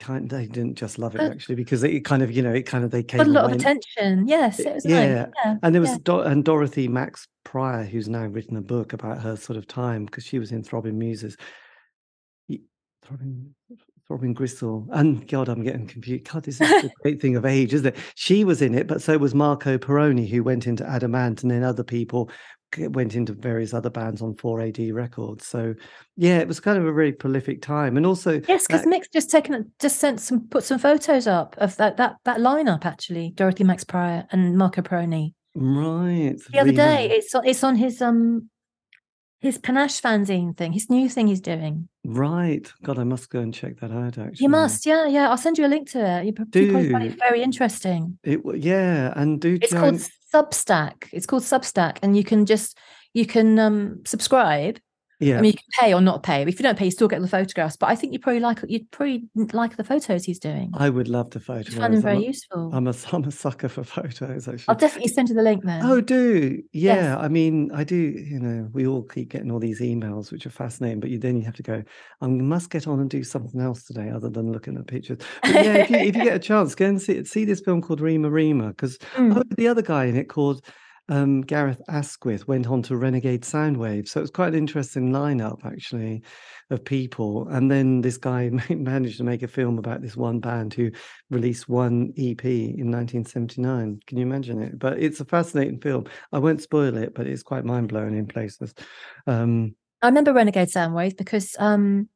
kind they didn't just love it Uh, actually because it kind of you know it kind of they came got a lot of attention. Yes, it was yeah, nice. Yeah, and there was yeah. Do- and Dorothy Max Prior, who's now written a book about her sort of time because she was in Throbbing Muses. Throbbing, Throbbing Gristle, and God, I'm getting confused. God, this is the great thing of age, isn't it? She was in it, but so was Marco Pirroni, who went into Adam Ant, and then other people went into various other bands on 4AD Records. So, yeah, it was kind of a very prolific time, and also Yes, because that- Mick's just taken just sent some put some photos up of that that that lineup actually. Dorothy Max Prior and Marco Pirroni. right The other day, it's on it's on his um his Panache fanzine thing, his new thing he's doing. right. God, I must go and check that out. Actually, You must, yeah, yeah. I'll send you a link to it. You, probably find Do. it very interesting. It yeah, and do It's called Substack. It's called Substack, and you can just you can um subscribe Yeah. I mean, you can pay or not pay. If you don't pay, you still get the photographs. But I think you probably like you'd probably like the photos he's doing. I would love to I find them very I'm, a, useful. I'm a I'm a sucker for photos. Actually. I'll definitely send you the link then. Oh, do yeah. Yes. I mean, I do. You know, we all keep getting all these emails, which are fascinating. But you then you have to go. I must get on and do something else today, other than looking at pictures. But yeah, if you, if you get a chance, go and see see this film called Rema-Rema, because Mm. oh, the other guy in it called um, Gareth Asquith went on to Renegade Soundwave. So it's quite an interesting lineup actually of people. And then this guy managed to make a film about this one band who released one EP in 1979. Can you imagine it? But it's a fascinating film. I won't spoil it, but it's quite mind blowing in places. Um, I remember Renegade Soundwave because, um,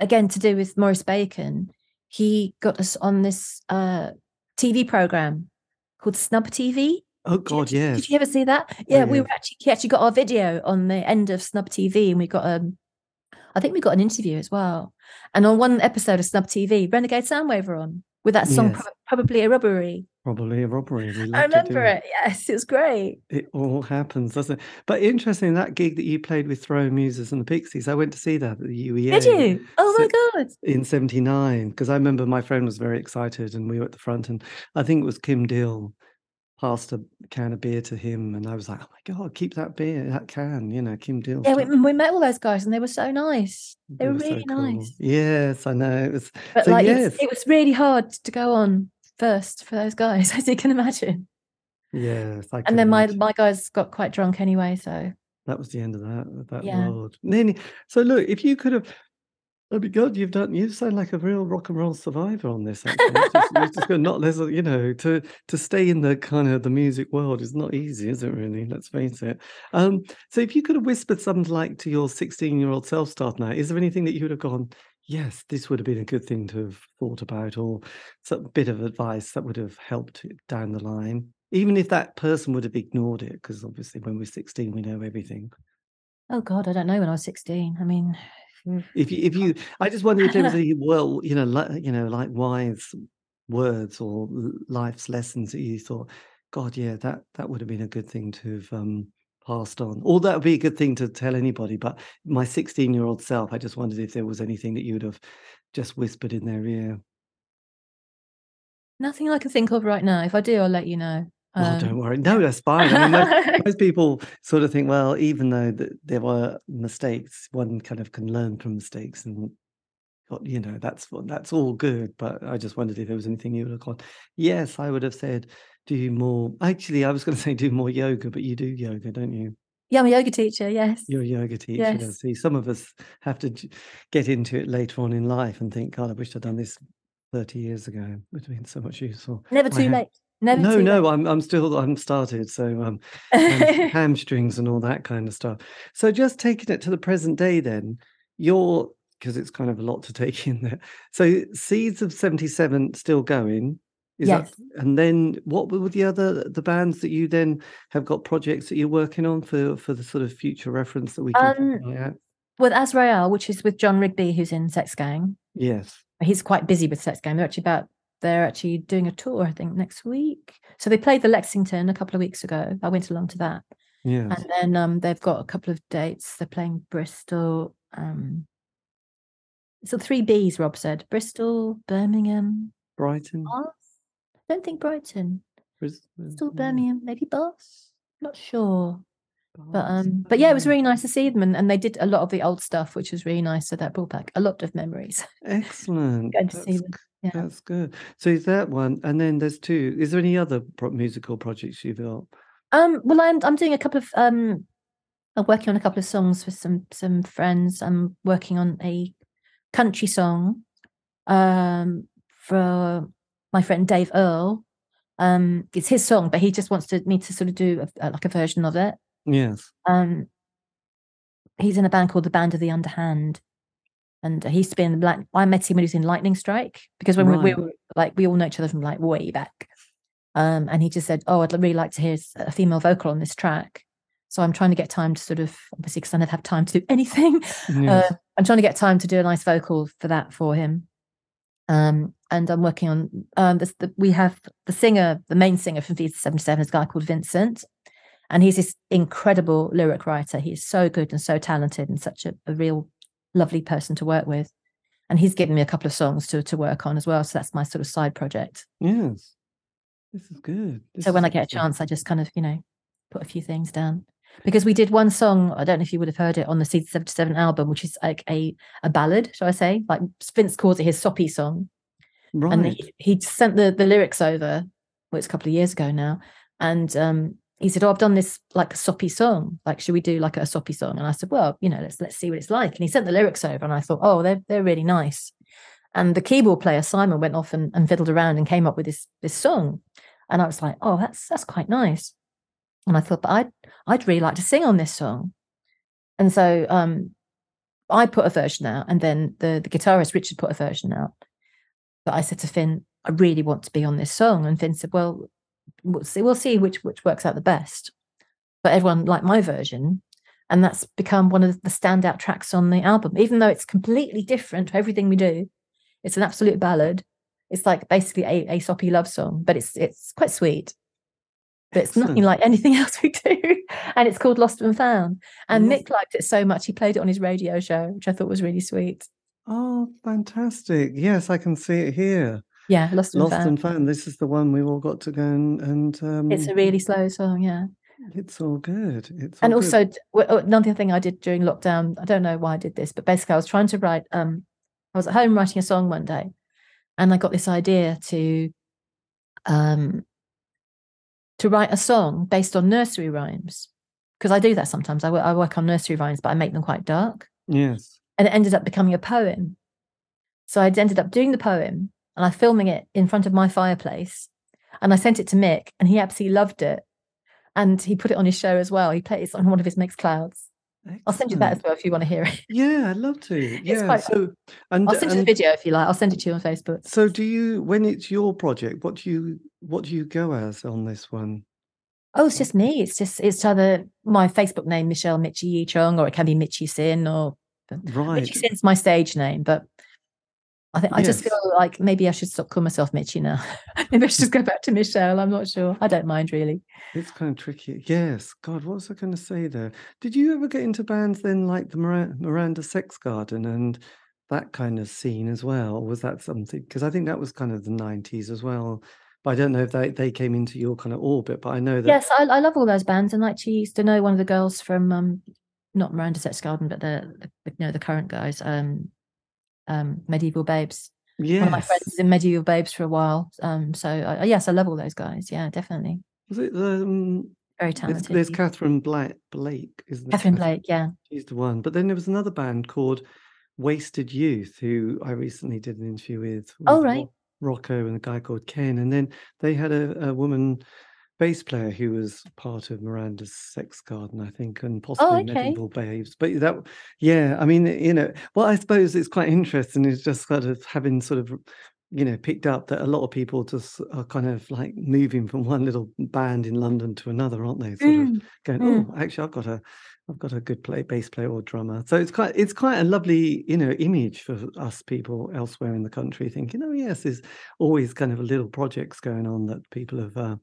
again, to do with Maurice Bacon, he got us on this uh, TV program called Snub TV. Oh God, yes. Did you ever see that? Yeah, we were actually he actually got our video on the end of Snub TV, and we got um, I think we got an interview as well. And on one episode of Snub TV, Renegade Soundwave on with that song, Yes. Prob- probably a robbery. Probably a robbery. We I love to do remember it. Yes, it was great. It all happens, doesn't it? But interesting that gig that you played with Throwing Muses and the Pixies. I went to see that at the UEA. Did you? Oh my god! in 79 because I remember my friend was very excited and we were at the front and I think it was Kim Deal passed a can of beer to him and I was like, oh my God, keep that beer, that can, you know, Kim Deal. Yeah, we, we met all those guys, and they were so nice. They were really nice. Yes, I know. It was, But So, like, yes. it was really hard to go on first for those guys, as you can imagine. yes. I And then my imagine. my guys got quite drunk anyway, so that was the end of that, that Yeah. world. So look, if you could have, oh my God, you've done, you sound like a real rock and roll survivor on this, actually. Just, just not you know, to, to stay in the kind of the music world is not easy, is it really? Let's face it. Um, so if you could have whispered something like to your 16 year old self start now, is there anything that you would have gone, yes, this would have been a good thing to have thought about, or some bit of advice that would have helped down the line? Even if that person would have ignored it, because obviously when we're 16, we know everything. oh god, I don't know when I was sixteen. I mean, If you, if you, I just wonder if there was any, well, you know, like, you know, like wise words or life's lessons that you thought, God, yeah, that that would have been a good thing to have um, passed on, or that would be a good thing to tell anybody. But my 16 year old self, I just wondered if there was anything that you would have just whispered in their ear. nothing I can think of right now. If I do, I'll let you know. Well, Um, don't worry. No, that's fine. I mean, most, most people sort of think, well, even though th- there were mistakes, one kind of can learn from mistakes, and you know, that's that's all good. But I just wondered if there was anything you would have gone. Yes, I would have said do more. Actually, I was going to say do more yoga, but you do yoga, don't you? yeah, I'm a yoga teacher. Yes. You're a yoga teacher. Yes. See, some of us have to get into it later on in life and think, God, I wish I'd done this 30 years ago. It would have been so much useful. Never too late. Never no, no, I'm I'm still I'm started. So um, hamstrings and all that kind of stuff. So just taking it to the present day, then you're because it's kind of a lot to take in there. So seeds of '77 still going. Is Yes. that and then what were the other the bands that you then have got projects that you're working on for for the sort of future reference that we can Um, out? with Azrael, which is with John Rigby, who's in Sex Gang. Yes. He's quite busy with Sex Gang. They're actually about they're actually doing a tour, I think, next week. So they played the Lexington a couple of weeks ago. I went along to that. Yes. And then um, they've got a couple of dates. They're playing Bristol. Um, so three Bs, Rob said Bristol, Birmingham, Brighton. Bath. I don't think Brighton. Bristol, Birmingham, maybe Bath. Not sure. But um, but yeah, it was really nice to see them, and, and they did a lot of the old stuff, which was really nice. So that brought back a lot of memories. Excellent. Going to see them. Yeah. That's good. So is that one, and then there's two. Is there any other pro- musical projects you've got? Um, well, I'm I'm doing a couple of um, I'm working on a couple of songs with some some friends. I'm working on a country song, um, for my friend Dave Earl. Um, it's his song, but he just wants to me to sort of do a, like a version of it. Yes. Um, he's in a band called the Band of the Underhand, and he used to be in the Black. I met him when he was in Lightning Strike because when we, we were like we all know each other from like way back. Um, and he just said, "Oh, I'd really like to hear a female vocal on this track." So I'm trying to get time to sort of obviously because I never have time to do anything. Yes. Uh, I'm trying to get time to do a nice vocal for that for him. Um, and I'm working on um, this, the, we have the singer, the main singer from Visa 77 is a guy called Vincent, And he's this incredible lyric writer. He's so good and so talented and such a, a real lovely person to work with. And he's given me a couple of songs to to work on as well. So that's my sort of side project. Yes. This is good. This so when I get a chance, I just kind of, you know, put a few things down. Because we did one song, I don't know if you would have heard it on the Seed 77 album, which is like a, a ballad, shall I say? Like Vince calls it his soppy song. Right. And he, he sent the, the lyrics over, well, it's a couple of years ago now. And um, he said, Oh, I've done this like a soppy song. Like, should we do like a soppy song? And I said, Well, you know, let's let's see what it's like. And he sent the lyrics over, and I thought, Oh, they're they're really nice. And the keyboard player Simon went off and, and fiddled around and came up with this this song. And I was like, Oh, that's that's quite nice. And I thought, but I'd I'd really like to sing on this song. And so um I put a version out, and then the the guitarist Richard put a version out. But I said to Finn, I really want to be on this song. And Finn said, Well, we'll see, we'll see which which works out the best. But everyone liked my version. And that's become one of the standout tracks on the album, even though it's completely different to everything we do. It's an absolute ballad. It's like basically a, a soppy love song, but it's it's quite sweet. But it's nothing like anything else we do. And it's called Lost and Found. And Nick liked it so much he played it on his radio show, which I thought was really sweet. Oh, fantastic. Yes, I can see it here. Yeah, Lost and Lost Found. and Found. This is the one we've all got to go and, and um, It's a really slow song, yeah. it's all good. It's and all good. also d- w- uh, another thing I did during lockdown. I don't know why I did this, but basically I was trying to write. Um, I was at home writing a song one day, and I got this idea to, um, to write a song based on nursery rhymes because I do that sometimes. I I work on nursery rhymes, but I make them quite dark, yes. and it ended up becoming a poem. So I ended up doing the poem, and I filming it in front of my fireplace, and I sent it to Mick, and he absolutely loved it. And he put it on his show as well. He plays on one of his Mixclouds. I'll send you that as well if you want to hear it. Yeah, I'd love to. Yeah. quite- So and, I'll send you the video if you like. I'll send it to you on Facebook. so do you when it's your project, what do you what do you go as on this one? Oh, it's just me. It's just it's either my Facebook name, Michelle Michi Yi Chung, or it can be Michi Sin, or Right. Michi Sin's my stage name. But I think I just feel like maybe I should stop calling myself Michi now. maybe I should just go back to Michelle. I'm not sure. I don't mind really. It's kind of tricky. Yes. God, what was I going to say there? Did you ever get into bands then like the Miranda, Miranda Sex Garden and that kind of scene as well? Or was that something? Because I think that was kind of the 90s as well. But I don't know if they, they came into your kind of orbit, but I know that. Yes, I, I love all those bands, and like she used to know one of the girls from um, not Miranda Sex Garden, but the, the you know the current guys, um, um, Medieval Babes. Yes. One of my friends was in Medieval Babes for a while. Um, so I, yes, I love all those guys. Yeah, definitely, Was it um, very there's, talented. there's Catherine Blake, Blake, isn't? Catherine Cath- Blake, yeah. She's the one. But then there was another band called Wasted Youth, who I recently did an interview with. Oh, right. Rocco and a guy called Ken. And then they had a, a woman bass player who was part of Miranda's Sex Garden, I think, and possibly Oh, okay. Medieval Babes. But that, yeah, I mean, you know, well, I suppose it's quite interesting is just sort of having sort of you know picked up that a lot of people just are kind of like moving from one little band in London to another, aren't they? Sort of Mm, going, mm. oh, actually, I've got a, I've got a good play, bass player or drummer. So it's quite, it's quite a lovely, you know, image for us people elsewhere in the country, thinking, oh yes, there's always kind of a little projects going on that people have uh,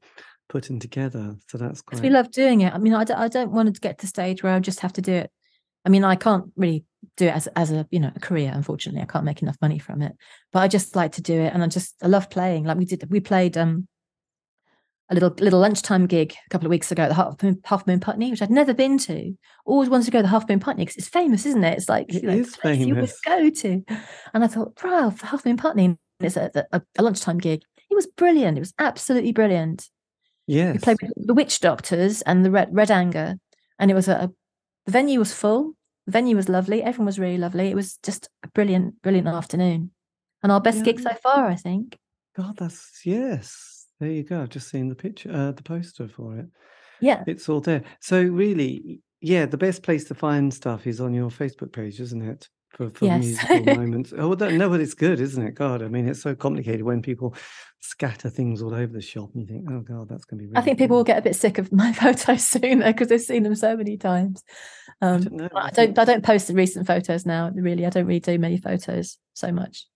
putting together. So that's quite. we love doing it. I mean, I don't, I don't want to get to the stage where I just have to do it. I mean, I can't really do it as as a you know a career. Unfortunately, I can't make enough money from it. But I just like to do it, and I just I love playing. Like we did, we played um a little little lunchtime gig a couple of weeks ago at the Half Moon, Half Moon Putney, which I'd never been to. Always wanted to go to the Half Moon Putney because it's famous, isn't it? It's like It you know, is the you would go to. And I thought, wow, the Half Moon Putney. It's a, a, a lunchtime gig. It was brilliant. It was absolutely brilliant. Yes. We played with the Witch Doctors and the Red, Red Anger, and it was a, a the venue was full. The venue was lovely. Everyone was really lovely. It was just a brilliant, brilliant afternoon, and our best gig so far, I think. God, that's yes. There you go. I've just seen the picture, uh, the poster for it. Yeah, It's all there. So really, yeah, the best place to find stuff is on your Facebook page, isn't it? For, for Yes. musical moments. Oh, well, that, no, but it's good, isn't it? God, I mean, it's so complicated when people scatter things all over the shop, and you think, oh God, that's going to be. Really I think people will get a bit sick of my photos soon because they've seen them so many times. Um, don't know, I I don't. I don't post the recent photos now. Really, I don't really do many photos so much.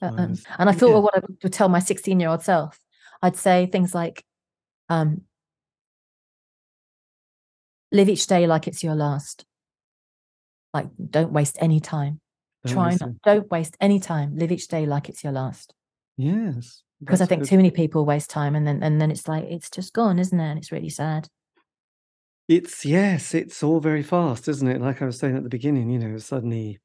I Uh, um, and I thought, Yeah. what I would tell my 16 year old self, I'd say things like, um, Live each day like it's your last. Like, don't waste any time. Don't Try not, don't waste any time. Live each day like it's your last. Yes. Because I think too many people waste time and then and then it's like it's just gone, isn't it? And it's really sad. It's yes, it's all very fast, isn't it? Like I was saying at the beginning, you know, suddenly,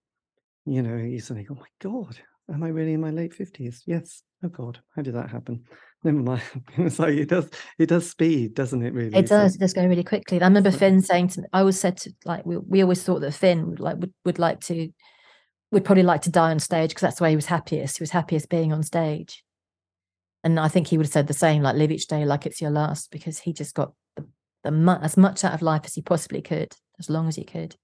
you know, you suddenly go, oh my God, am I really in my late fifties? Yes. Oh God, how did that happen? Never mind. it's like it does it does speed, doesn't it really? It So- does. It does go really quickly. I remember so- Finn saying to me, I always said to like we, we always thought that Finn would like would, would like to would probably like to die on stage because that's the way he was happiest. He was happiest being on stage. And I think he would have said the same, like live each day like it's your last, because he just got the, the as much out of life as he possibly could, as long as he could.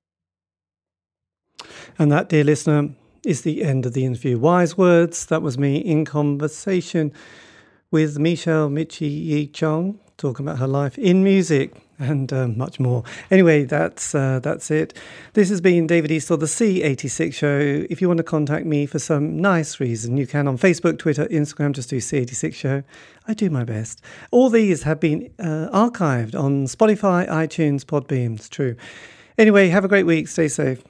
And that, dear listener, is the end of the interview. Wise words. That was me in conversation with Michelle Michi Yee-Chong, talking about her life in music and um, much more. Anyway, that's uh, that's it. This has been David Eastaugh, the C86 Show. If you want to contact me for some nice reason, you can on Facebook, Twitter, Instagram. Just do C86 Show. I do my best. All these have been uh, archived on Spotify, iTunes, Podbean. It's true. Anyway, have a great week. Stay safe.